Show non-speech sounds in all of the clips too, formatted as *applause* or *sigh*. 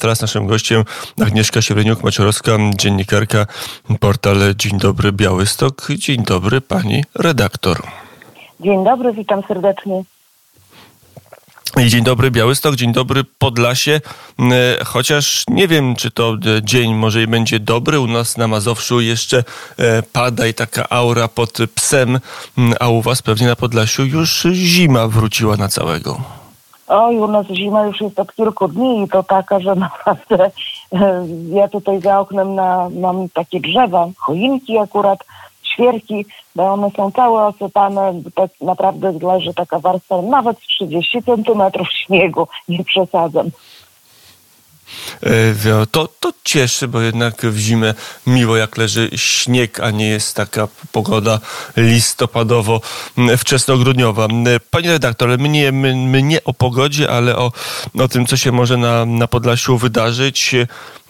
Teraz naszym gościem Agnieszka Siewreniuk-Maciorowska, dziennikarka, portal Dzień Dobry Białystok. Dzień dobry pani redaktor. Dzień dobry, witam serdecznie. Dzień dobry Białystok, dzień dobry Podlasie. E, chociaż nie wiem, czy to e, dzień może i będzie dobry. U nas na Mazowszu jeszcze e, pada i taka aura pod psem, a u was pewnie na Podlasiu już zima wróciła na całego. Oj, u nas zima już jest od kilku dni i to taka, że *laughs* naprawdę ja tutaj za oknem na, mam takie drzewa, choinki akurat, świerki, bo one są całe osypane, tak naprawdę leży taka warstwa nawet 30 centymetrów śniegu, nie przesadzam. E, to, to cieszy, bo jednak w zimę miło jak leży śnieg, a nie jest taka pogoda listopadowo wczesnogrudniowa. Panie redaktorze, my nie, my, my nie o pogodzie, ale o, o tym, co się może na, na Podlasiu wydarzyć.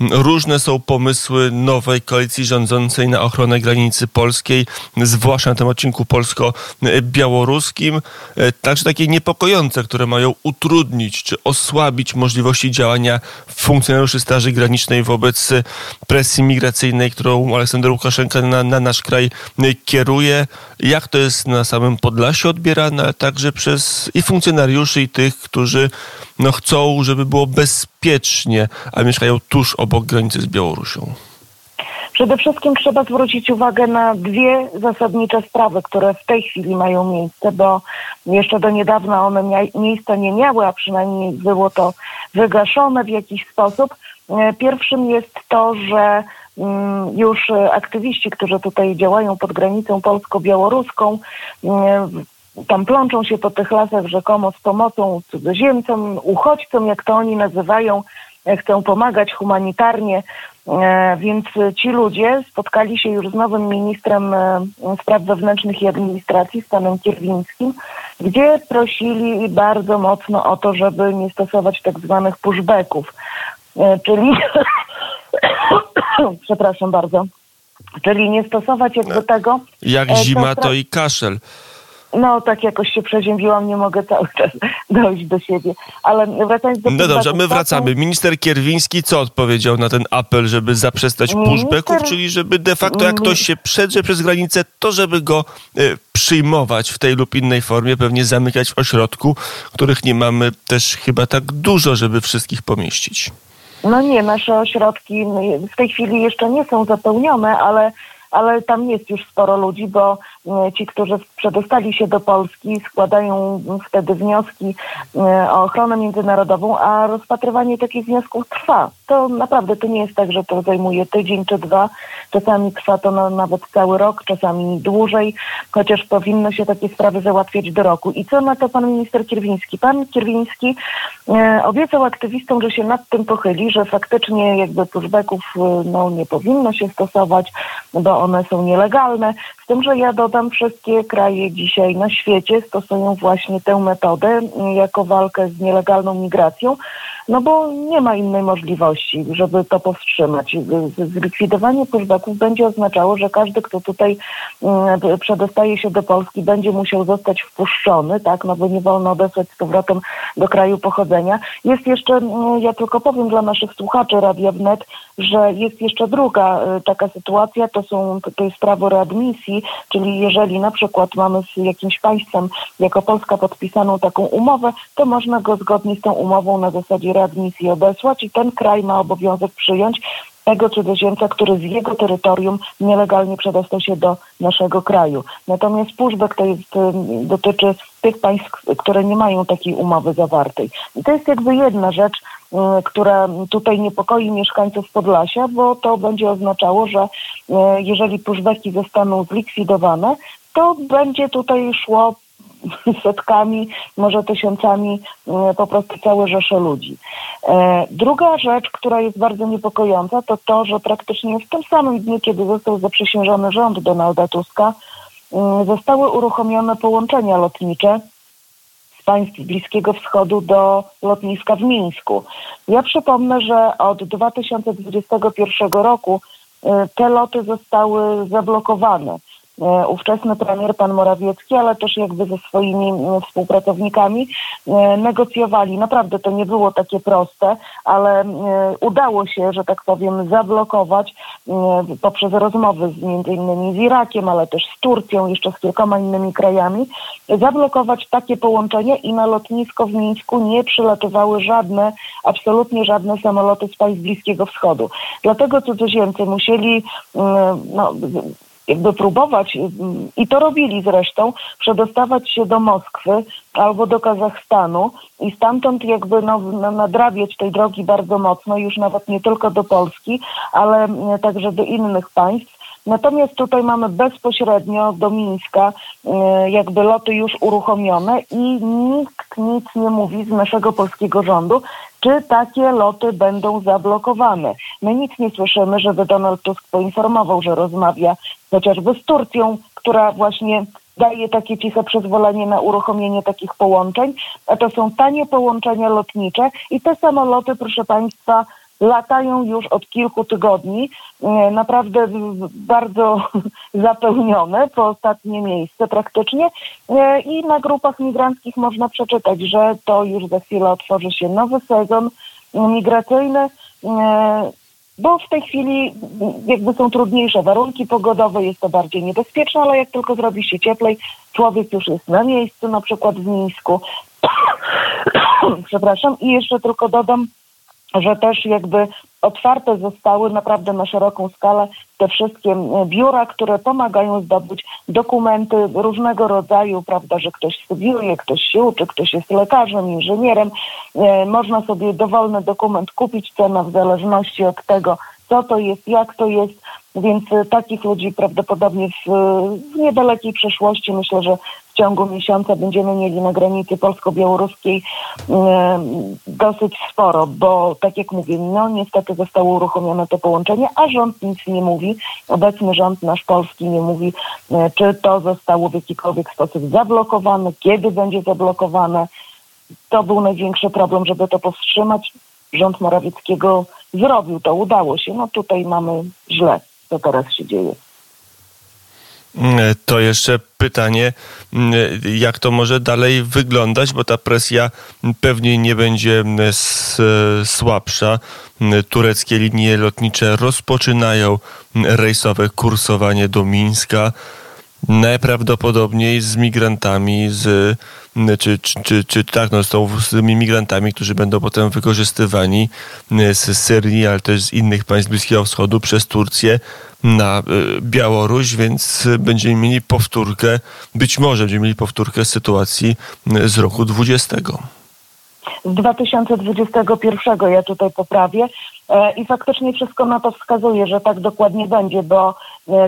Różne są pomysły nowej koalicji rządzącej na ochronę granicy polskiej, zwłaszcza na tym odcinku polsko-białoruskim. E, także takie niepokojące, które mają utrudnić czy osłabić możliwości działania funkcjonariuszy Straży Granicznej wobec presji migracyjnej, którą Aleksander Łukaszenka na, na nasz kraj kieruje. Jak to jest na samym Podlasiu odbierane, ale także przez i funkcjonariuszy, i tych, którzy no, chcą, żeby było bezpiecznie, a mieszkają tuż obok granicy z Białorusią? Przede wszystkim trzeba zwrócić uwagę na dwie zasadnicze sprawy, które w tej chwili mają miejsce, bo jeszcze do niedawna one miejsca nie miały, a przynajmniej było to wygaszone w jakiś sposób. E, pierwszym jest to, że mm, już aktywiści, którzy tutaj działają pod granicą polsko-białoruską, mm, tam plączą się po tych lasach rzekomo z pomocą cudzoziemcom, uchodźcom, jak to oni nazywają, e, chcą pomagać humanitarnie, e, więc ci ludzie spotkali się już z nowym ministrem spraw wewnętrznych i administracji, Stanem Kierwińskim, gdzie prosili bardzo mocno o to, żeby nie stosować tak zwanych pushbacków, e, czyli *coughs* przepraszam bardzo, czyli nie stosować jakby tego. Jak zima, to i kaszel. No, tak jakoś się przeziębiłam, nie mogę cały czas *laughs* dojść do siebie. Ale wracając do... No dobrze, my wracamy. Minister Kierwiński co odpowiedział na ten apel, żeby zaprzestać Minister... pushbacków, czyli żeby de facto jak ktoś się przedrze przez granicę, to żeby go y, przyjmować w tej lub innej formie, pewnie zamykać w ośrodku, których nie mamy też chyba tak dużo, żeby wszystkich pomieścić. No nie, nasze ośrodki w tej chwili jeszcze nie są zapełnione, ale ale tam jest już sporo ludzi, bo e, ci, którzy przedostali się do Polski, składają wtedy wnioski e, o ochronę międzynarodową, a rozpatrywanie takich wniosków trwa. To naprawdę to nie jest tak, że to zajmuje tydzień czy dwa. Czasami trwa to na, nawet cały rok, czasami dłużej, chociaż powinno się takie sprawy załatwiać do roku. I co na to pan minister Kierwiński? Pan Kierwiński e, obiecał aktywistom, że się nad tym pochyli, że faktycznie jakby pushbacków no, nie powinno się stosować, bo one są nielegalne. Z tym, że ja dodam, wszystkie kraje dzisiaj na świecie stosują właśnie tę metodę mm, jako walkę z nielegalną migracją, no bo nie ma innej możliwości, żeby to powstrzymać. Zlikwidowanie pushbacków będzie oznaczało, że każdy, kto tutaj mm, przedostaje się do Polski, będzie musiał zostać wpuszczony, tak, no bo nie wolno odesłać z powrotem do kraju pochodzenia. Jest jeszcze, mm, ja tylko powiem dla naszych słuchaczy Radia Wnet, że jest jeszcze druga y, taka sytuacja, to są to jest prawo readmisji, czyli jeżeli na przykład mamy z jakimś państwem jako Polska podpisaną taką umowę, to można go zgodnie z tą umową na zasadzie readmisji odesłać i ten kraj ma obowiązek przyjąć tego cudzoziemca, który z jego terytorium nielegalnie przedostał się do naszego kraju. Natomiast pushback to jest, dotyczy tych państw, które nie mają takiej umowy zawartej. I to jest jakby jedna rzecz, która tutaj niepokoi mieszkańców Podlasia, bo to będzie oznaczało, że jeżeli pushbacki zostaną zlikwidowane, to będzie tutaj szło *laughs* setkami, może tysiącami e, po prostu całe rzesze ludzi. E, druga rzecz, która jest bardzo niepokojąca, to to, że praktycznie w tym samym dniu, kiedy został zaprzysiężony rząd Donalda Tuska, zostały uruchomione połączenia lotnicze państw Bliskiego Wschodu do lotniska w Mińsku. Ja przypomnę, że od 2021 roku e, te loty zostały zablokowane e, ówczesny premier, pan Morawiecki, ale też jakby ze swoimi współpracownikami negocjowali. Naprawdę to nie było takie proste, ale udało się, że tak powiem, zablokować poprzez rozmowy z, między innymi z Irakiem, ale też z Turcją, jeszcze z kilkoma innymi krajami, zablokować takie połączenie i na lotnisko w Mińsku nie przylatywały żadne, absolutnie żadne samoloty z państw Bliskiego Wschodu. Dlatego cudzoziemcy musieli no, jakby próbować, i to robili zresztą, przedostawać się do Moskwy albo do Kazachstanu i stamtąd jakby no, nadrabiać tej drogi bardzo mocno, już nawet nie tylko do Polski, ale także do innych państw. Natomiast tutaj mamy bezpośrednio do Mińska e, jakby loty już uruchomione i nikt nic nie mówi z naszego polskiego rządu, czy takie loty będą zablokowane. My nic nie słyszymy, żeby Donald Tusk poinformował, że rozmawia chociażby z Turcją, która właśnie daje takie ciche przyzwolenie na uruchomienie takich połączeń, a to są tanie połączenia lotnicze i te samoloty, proszę Państwa, latają już od kilku tygodni, e, naprawdę bardzo *laughs* zapełnione, po ostatnie miejsce praktycznie e, i na grupach migranckich można przeczytać, że to już za chwilę otworzy się nowy sezon migracyjny, e, bo w tej chwili jakby są trudniejsze warunki pogodowe, jest to bardziej niebezpieczne, ale jak tylko zrobi się cieplej, człowiek już jest na miejscu, na przykład w Mińsku. *coughs* Przepraszam. I jeszcze tylko dodam, że też jakby otwarte zostały naprawdę na szeroką skalę te wszystkie biura, które pomagają zdobyć dokumenty różnego rodzaju, prawda, że ktoś studiuje, ktoś się uczy, ktoś jest lekarzem, inżynierem. E, można sobie dowolny dokument kupić, cena w zależności od tego, co to jest, jak to jest, więc e, takich ludzi prawdopodobnie w, w niedalekiej przyszłości, myślę, że ciągu miesiąca będziemy mieli na granicy polsko-białoruskiej dosyć sporo, bo tak jak mówię, no niestety zostało uruchomione to połączenie, a rząd nic nie mówi. Obecny rząd nasz polski nie mówi, e, czy to zostało w jakikolwiek sposób zablokowane, kiedy będzie zablokowane. To był największy problem, żeby to powstrzymać. Rząd Morawieckiego zrobił to, udało się. No tutaj mamy źle, co teraz się dzieje. Mm, to jeszcze pytanie, jak to może dalej wyglądać, bo ta presja pewnie nie będzie słabsza. Tureckie linie lotnicze rozpoczynają rejsowe kursowanie do Mińska najprawdopodobniej z migrantami, z, czy, czy, czy, czy tak, no, z, tą, z tymi migrantami, którzy będą potem wykorzystywani z Syrii, ale też z innych państw Bliskiego Wschodu przez Turcję na e, Białoruś, więc będziemy mieli powtórkę, być może będziemy mieli powtórkę sytuacji z roku 20 z 2021, ja tutaj poprawię. E, I faktycznie wszystko na to wskazuje, że tak dokładnie będzie, bo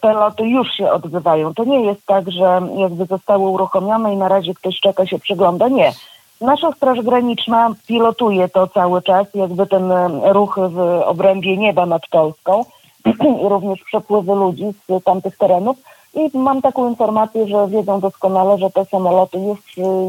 te loty już się odbywają. To nie jest tak, że jakby zostały uruchomione i na razie ktoś czeka się przygląda. Nie. Nasza Straż Graniczna pilotuje to cały czas, jakby ten e, ruch w obrębie nieba nad Polską *clears throat* i również przepływy ludzi z tamtych terenów. I mam taką informację, że wiedzą doskonale, że te samoloty już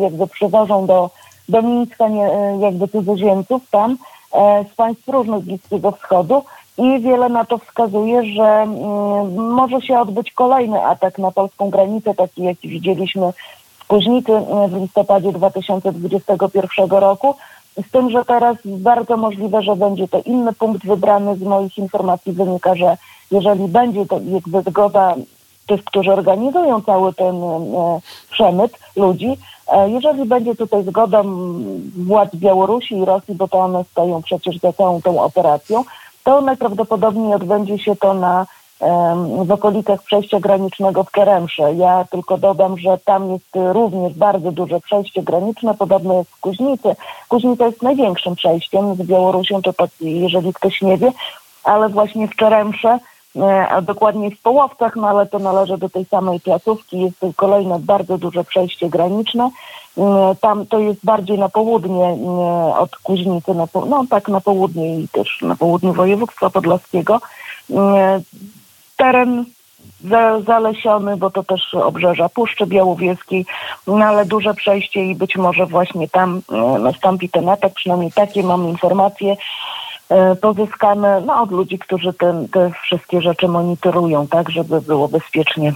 jakby przywożą do do Mińska e, jakby cudzoziemców tam e, z państw różnych Bliskiego Wschodu i wiele na to wskazuje, że mm, może się odbyć kolejny atak na polską granicę, taki jaki widzieliśmy w Kuźnicy e, w listopadzie 2021 roku. Z tym, że teraz bardzo możliwe, że będzie to inny punkt wybrany. Z moich informacji wynika, że jeżeli będzie to jakby zgoda tych, którzy organizują cały ten e, przemyt ludzi, e, jeżeli będzie tutaj zgoda władz Białorusi i Rosji, bo to one stoją przecież za całą tą operacją, to najprawdopodobniej odbędzie się to na w okolicach przejścia granicznego w Keremsze. Ja tylko dodam, że tam jest również bardzo duże przejście graniczne, podobne jest w Kuźnicy. Kuźnica jest największym przejściem z Białorusią, to tak, jeżeli ktoś nie wie, ale właśnie w Czeremsze dokładnie w Połowcach, no ale to należy do tej samej placówki. Jest kolejne bardzo duże przejście graniczne. E, tam to jest bardziej na południe e, od Kuźnicy, na, no tak na południe i też na południu województwa podlaskiego. Teren zalesiony, bo to też obrzeża Puszczy Białowieskiej, no ale duże przejście i być może właśnie tam nastąpi ten atak, przynajmniej takie mam informacje. E, pozyskane no, od ludzi, którzy ten, te wszystkie rzeczy monitorują, tak, żeby było bezpiecznie.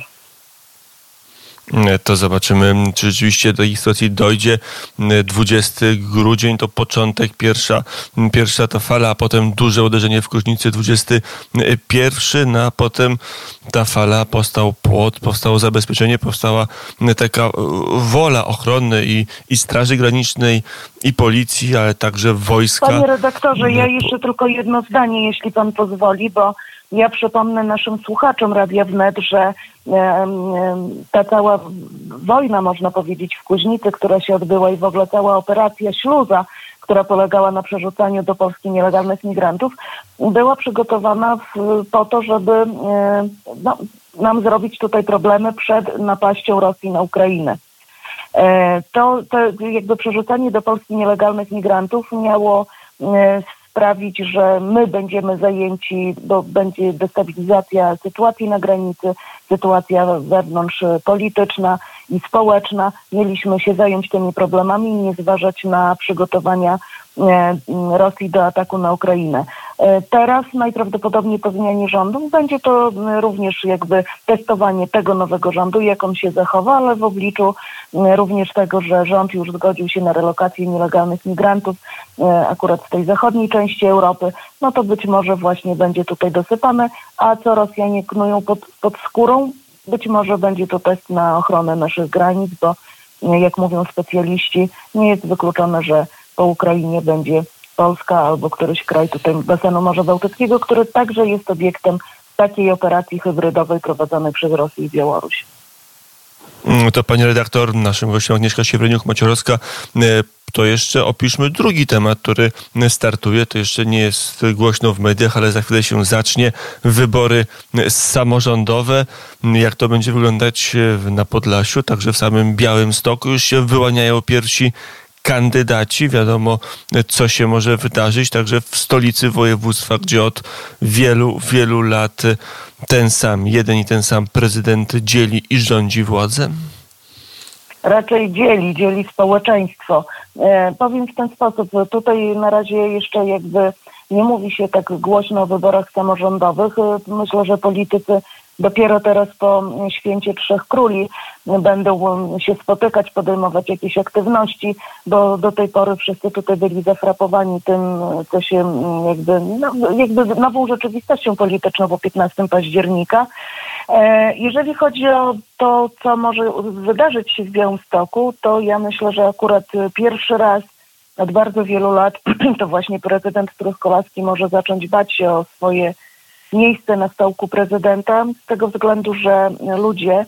To zobaczymy, czy rzeczywiście do ich sytuacji dojdzie. 20 grudzień to początek, pierwsza, pierwsza ta fala, a potem duże uderzenie w Kuźnicy 21, no a potem ta fala, powstał płot, powstało zabezpieczenie, powstała taka wola ochrony i, i Straży Granicznej, i policji, ale także wojska. Panie redaktorze, ja jeszcze tylko jedno zdanie, jeśli pan pozwoli, bo ja przypomnę naszym słuchaczom Radia Wnet, że ta cała wojna, można powiedzieć, w Kuźnicy, która się odbyła i w ogóle cała operacja Śluza, która polegała na przerzucaniu do Polski nielegalnych migrantów, była przygotowana w, po to, żeby no, nam zrobić tutaj problemy przed napaścią Rosji na Ukrainę. E, to, to jakby przerzucanie do Polski nielegalnych migrantów miało e, sprawić, że my będziemy zajęci, bo będzie destabilizacja sytuacji na granicy, sytuacja wewnątrz polityczna i społeczna. Mieliśmy się zająć tymi problemami i nie zważać na przygotowania E, Rosji do ataku na Ukrainę. E, teraz najprawdopodobniej po zmianie rządu będzie to również jakby testowanie tego nowego rządu, jak on się zachowa, ale w obliczu również tego, że rząd już zgodził się na relokację nielegalnych migrantów e, akurat w tej zachodniej części Europy, no to być może właśnie będzie tutaj dosypane, a co Rosjanie knują pod, pod skórą, być może będzie to test na ochronę naszych granic, bo jak mówią specjaliści, nie jest wykluczone, że po Ukrainie będzie Polska albo któryś kraj tutaj basenu Morza Bałtyckiego, który także jest obiektem takiej operacji hybrydowej prowadzonej przez Rosję i Białoruś. Mm, to pani redaktor, naszym gościem Agnieszka Siewreniuk-Maciorowska. E, to jeszcze opiszmy drugi temat, który startuje. To jeszcze nie jest głośno w mediach, ale za chwilę się zacznie. Wybory samorządowe. Jak to będzie wyglądać na Podlasiu, także w samym Białym Stoku już się wyłaniają pierwsi kandydaci. Wiadomo, co się może wydarzyć, także w stolicy województwa, gdzie od wielu, wielu lat ten sam, jeden i ten sam prezydent dzieli i rządzi władzę? Raczej dzieli, dzieli społeczeństwo. E, powiem w ten sposób, tutaj na razie jeszcze jakby nie mówi się tak głośno o wyborach samorządowych. E, myślę, że politycy dopiero teraz po święcie Trzech Króli będą się spotykać, podejmować jakieś aktywności, bo do tej pory wszyscy tutaj byli zafrapowani tym, co się jakby, no, jakby nową rzeczywistością polityczną po 15 października. E, jeżeli chodzi o to, co może wydarzyć się w Białymstoku, to ja myślę, że akurat pierwszy raz od bardzo wielu lat *clears throat* to właśnie prezydent Truskolaski może zacząć bać się o swoje miejsce na stołku prezydenta z tego względu, że ludzie,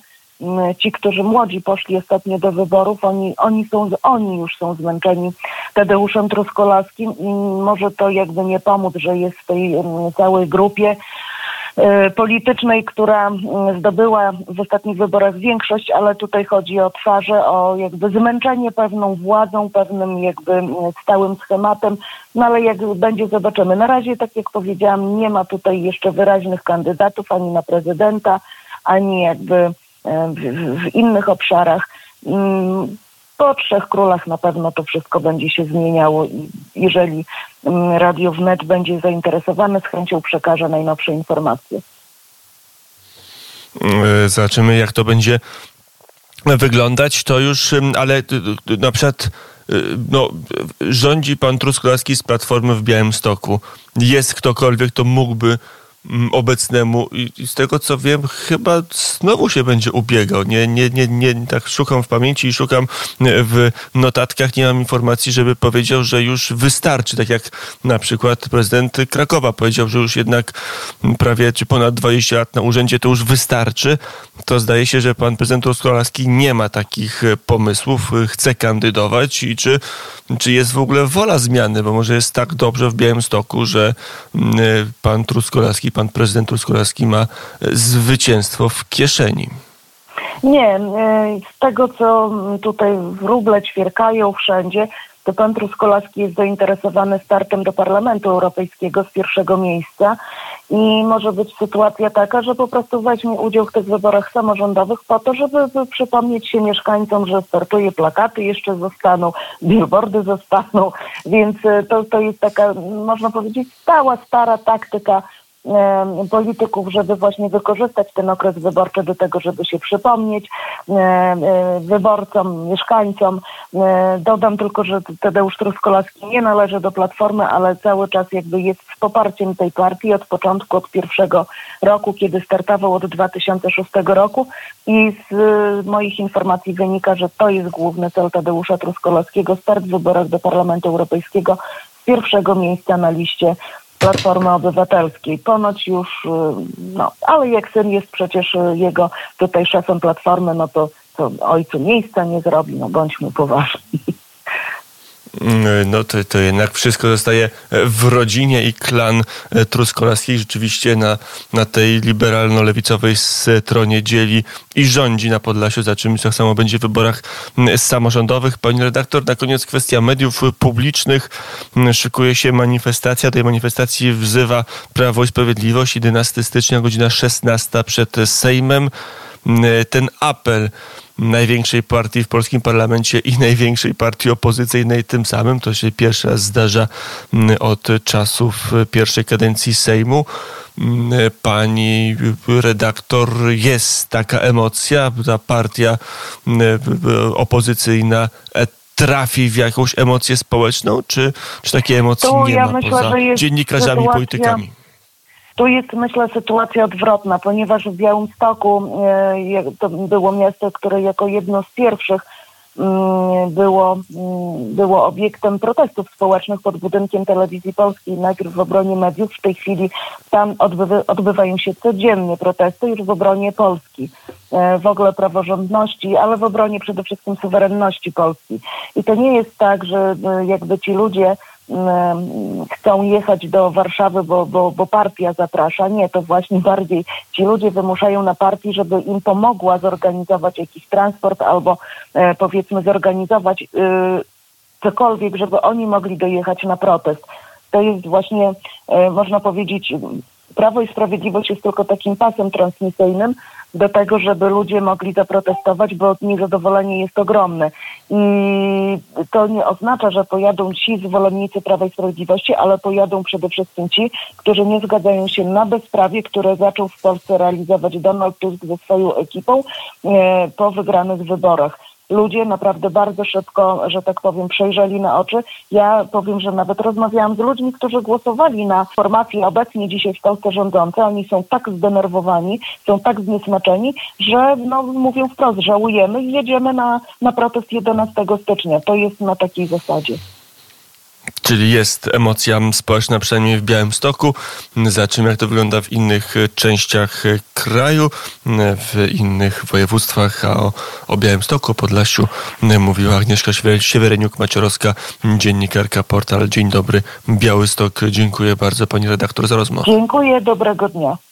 ci, którzy młodzi poszli ostatnio do wyborów, oni, oni, są, oni już są zmęczeni Tadeuszem Truskolaskim i może to jakby nie pomóc, że jest w tej całej grupie politycznej, która mm, zdobyła w ostatnich wyborach większość, ale tutaj chodzi o twarze, o jakby zmęczenie pewną władzą, pewnym jakby mm, stałym schematem, no ale jak będzie zobaczymy. Na razie, tak jak powiedziałam, nie ma tutaj jeszcze wyraźnych kandydatów ani na prezydenta, ani jakby e, w, w innych obszarach. Po Trzech Królach na pewno to wszystko będzie się zmieniało i jeżeli mm, Radio Wnet będzie zainteresowane, z chęcią przekażę najnowsze informacje. E, zobaczymy, jak to będzie wyglądać. To już, ale na przykład e, no, rządzi pan Truskolaski z Platformy w Białymstoku. Jest ktokolwiek, kto mógłby obecnemu i z tego co wiem, chyba znowu się będzie ubiegał. Nie, nie, nie, nie, tak szukam w pamięci i szukam w notatkach, nie mam informacji, żeby powiedział, że już wystarczy. Tak jak na przykład prezydent Krakowa powiedział, że już jednak prawie czy ponad 20 lat na urzędzie to już wystarczy. To zdaje się, że pan prezydent Truskolaski nie ma takich pomysłów, chce kandydować i czy, czy jest w ogóle wola zmiany, bo może jest tak dobrze w Białymstoku, że mm, pan Truskolaski pan prezydent Truskolaski ma e, zwycięstwo w kieszeni. Nie, e, z tego co tutaj wróble ćwierkają wszędzie, to pan Truskolaski jest zainteresowany startem do Parlamentu Europejskiego z pierwszego miejsca i może być sytuacja taka, że po prostu weźmie udział w tych wyborach samorządowych po to, żeby przypomnieć się mieszkańcom, że startuje, plakaty jeszcze zostaną, billboardy zostaną, więc e, to, to jest taka, można powiedzieć, stała, stara taktyka polityków, żeby właśnie wykorzystać ten okres wyborczy do tego, żeby się przypomnieć wyborcom, mieszkańcom. Dodam tylko, że Tadeusz Truskolaski nie należy do Platformy, ale cały czas jakby jest z poparciem tej partii od początku, od pierwszego roku, kiedy startował od 2006 roku i z e, moich informacji wynika, że to jest główny cel Tadeusza Truskolaskiego, start w wyborach do Parlamentu Europejskiego z pierwszego miejsca na liście Platformy Obywatelskiej. Ponoć już, y, no, ale jak syn jest przecież y, jego tutaj szefem Platformy, no to, to ojcu miejsca nie zrobi, no bądźmy poważni. Mm, no to, to jednak wszystko zostaje w rodzinie i klan e, Truskolaski rzeczywiście na, na tej liberalno-lewicowej stronie dzieli i rządzi na Podlasiu, za czym tak samo będzie w wyborach mm, samorządowych. Pani redaktor, na koniec kwestia mediów publicznych. Mm, szykuje się manifestacja. Tej manifestacji wzywa Prawo i Sprawiedliwość. 11 stycznia, godzina 16 przed Sejmem. Ten apel największej partii w polskim parlamencie i największej partii opozycyjnej tym samym. To się pierwszy raz zdarza mm, od czasów pierwszej kadencji Sejmu. Mm, pani redaktor, jest taka emocja, ta partia mm, opozycyjna e, trafi w jakąś emocję społeczną, czy, czy takiej emocji To nie ja ma myślę, poza dziennikarzami i sytuacja- politykami? Tu jest, myślę, sytuacja odwrotna, ponieważ w Białymstoku e, to było miasto, które jako jedno z pierwszych mm, było, mm, było obiektem protestów społecznych pod budynkiem telewizji polskiej, najpierw w obronie mediów, w tej chwili tam odbywa, odbywają się codziennie protesty już w obronie Polski, e, w ogóle praworządności, ale w obronie przede wszystkim suwerenności Polski. I to nie jest tak, że e, jakby ci ludzie chcą jechać do Warszawy, bo, bo, bo partia zaprasza. Nie, to właśnie *laughs* bardziej ci ludzie wymuszają na partii, żeby im pomogła zorganizować jakiś transport albo e, powiedzmy zorganizować y, cokolwiek, żeby oni mogli dojechać na protest. To jest właśnie, e, można powiedzieć, Prawo i Sprawiedliwość jest tylko takim pasem transmisyjnym do tego, żeby ludzie mogli zaprotestować, bo niezadowolenie jest ogromne. I to nie oznacza, że pojadą ci zwolennicy Prawa i Sprawiedliwości, ale pojadą przede wszystkim ci, którzy nie zgadzają się na bezprawie, które zaczął w Polsce realizować Donald Tusk ze swoją ekipą e, po wygranych wyborach ludzie naprawdę bardzo szybko, że tak powiem, przejrzeli na oczy. Ja powiem, że nawet rozmawiałam z ludźmi, którzy głosowali na formacje obecnie dzisiaj w Polsce rządzące. Oni są tak zdenerwowani, są tak zniesmaczeni, że no, mówią wprost, żałujemy i jedziemy na, na protest 11 stycznia. To jest na takiej zasadzie. Czyli jest emocja społeczna, przynajmniej w Białymstoku. Za czym jak to wygląda w innych e, częściach e, kraju, e, w innych województwach, a o, o Białymstoku, Podlasiu mówiła Agnieszka Siewer- Siewereniuk-Maciorowska, dziennikarka portal Dzień Dobry Białystok. Dziękuję bardzo pani redaktor za rozmowę. Dziękuję, dobrego dnia.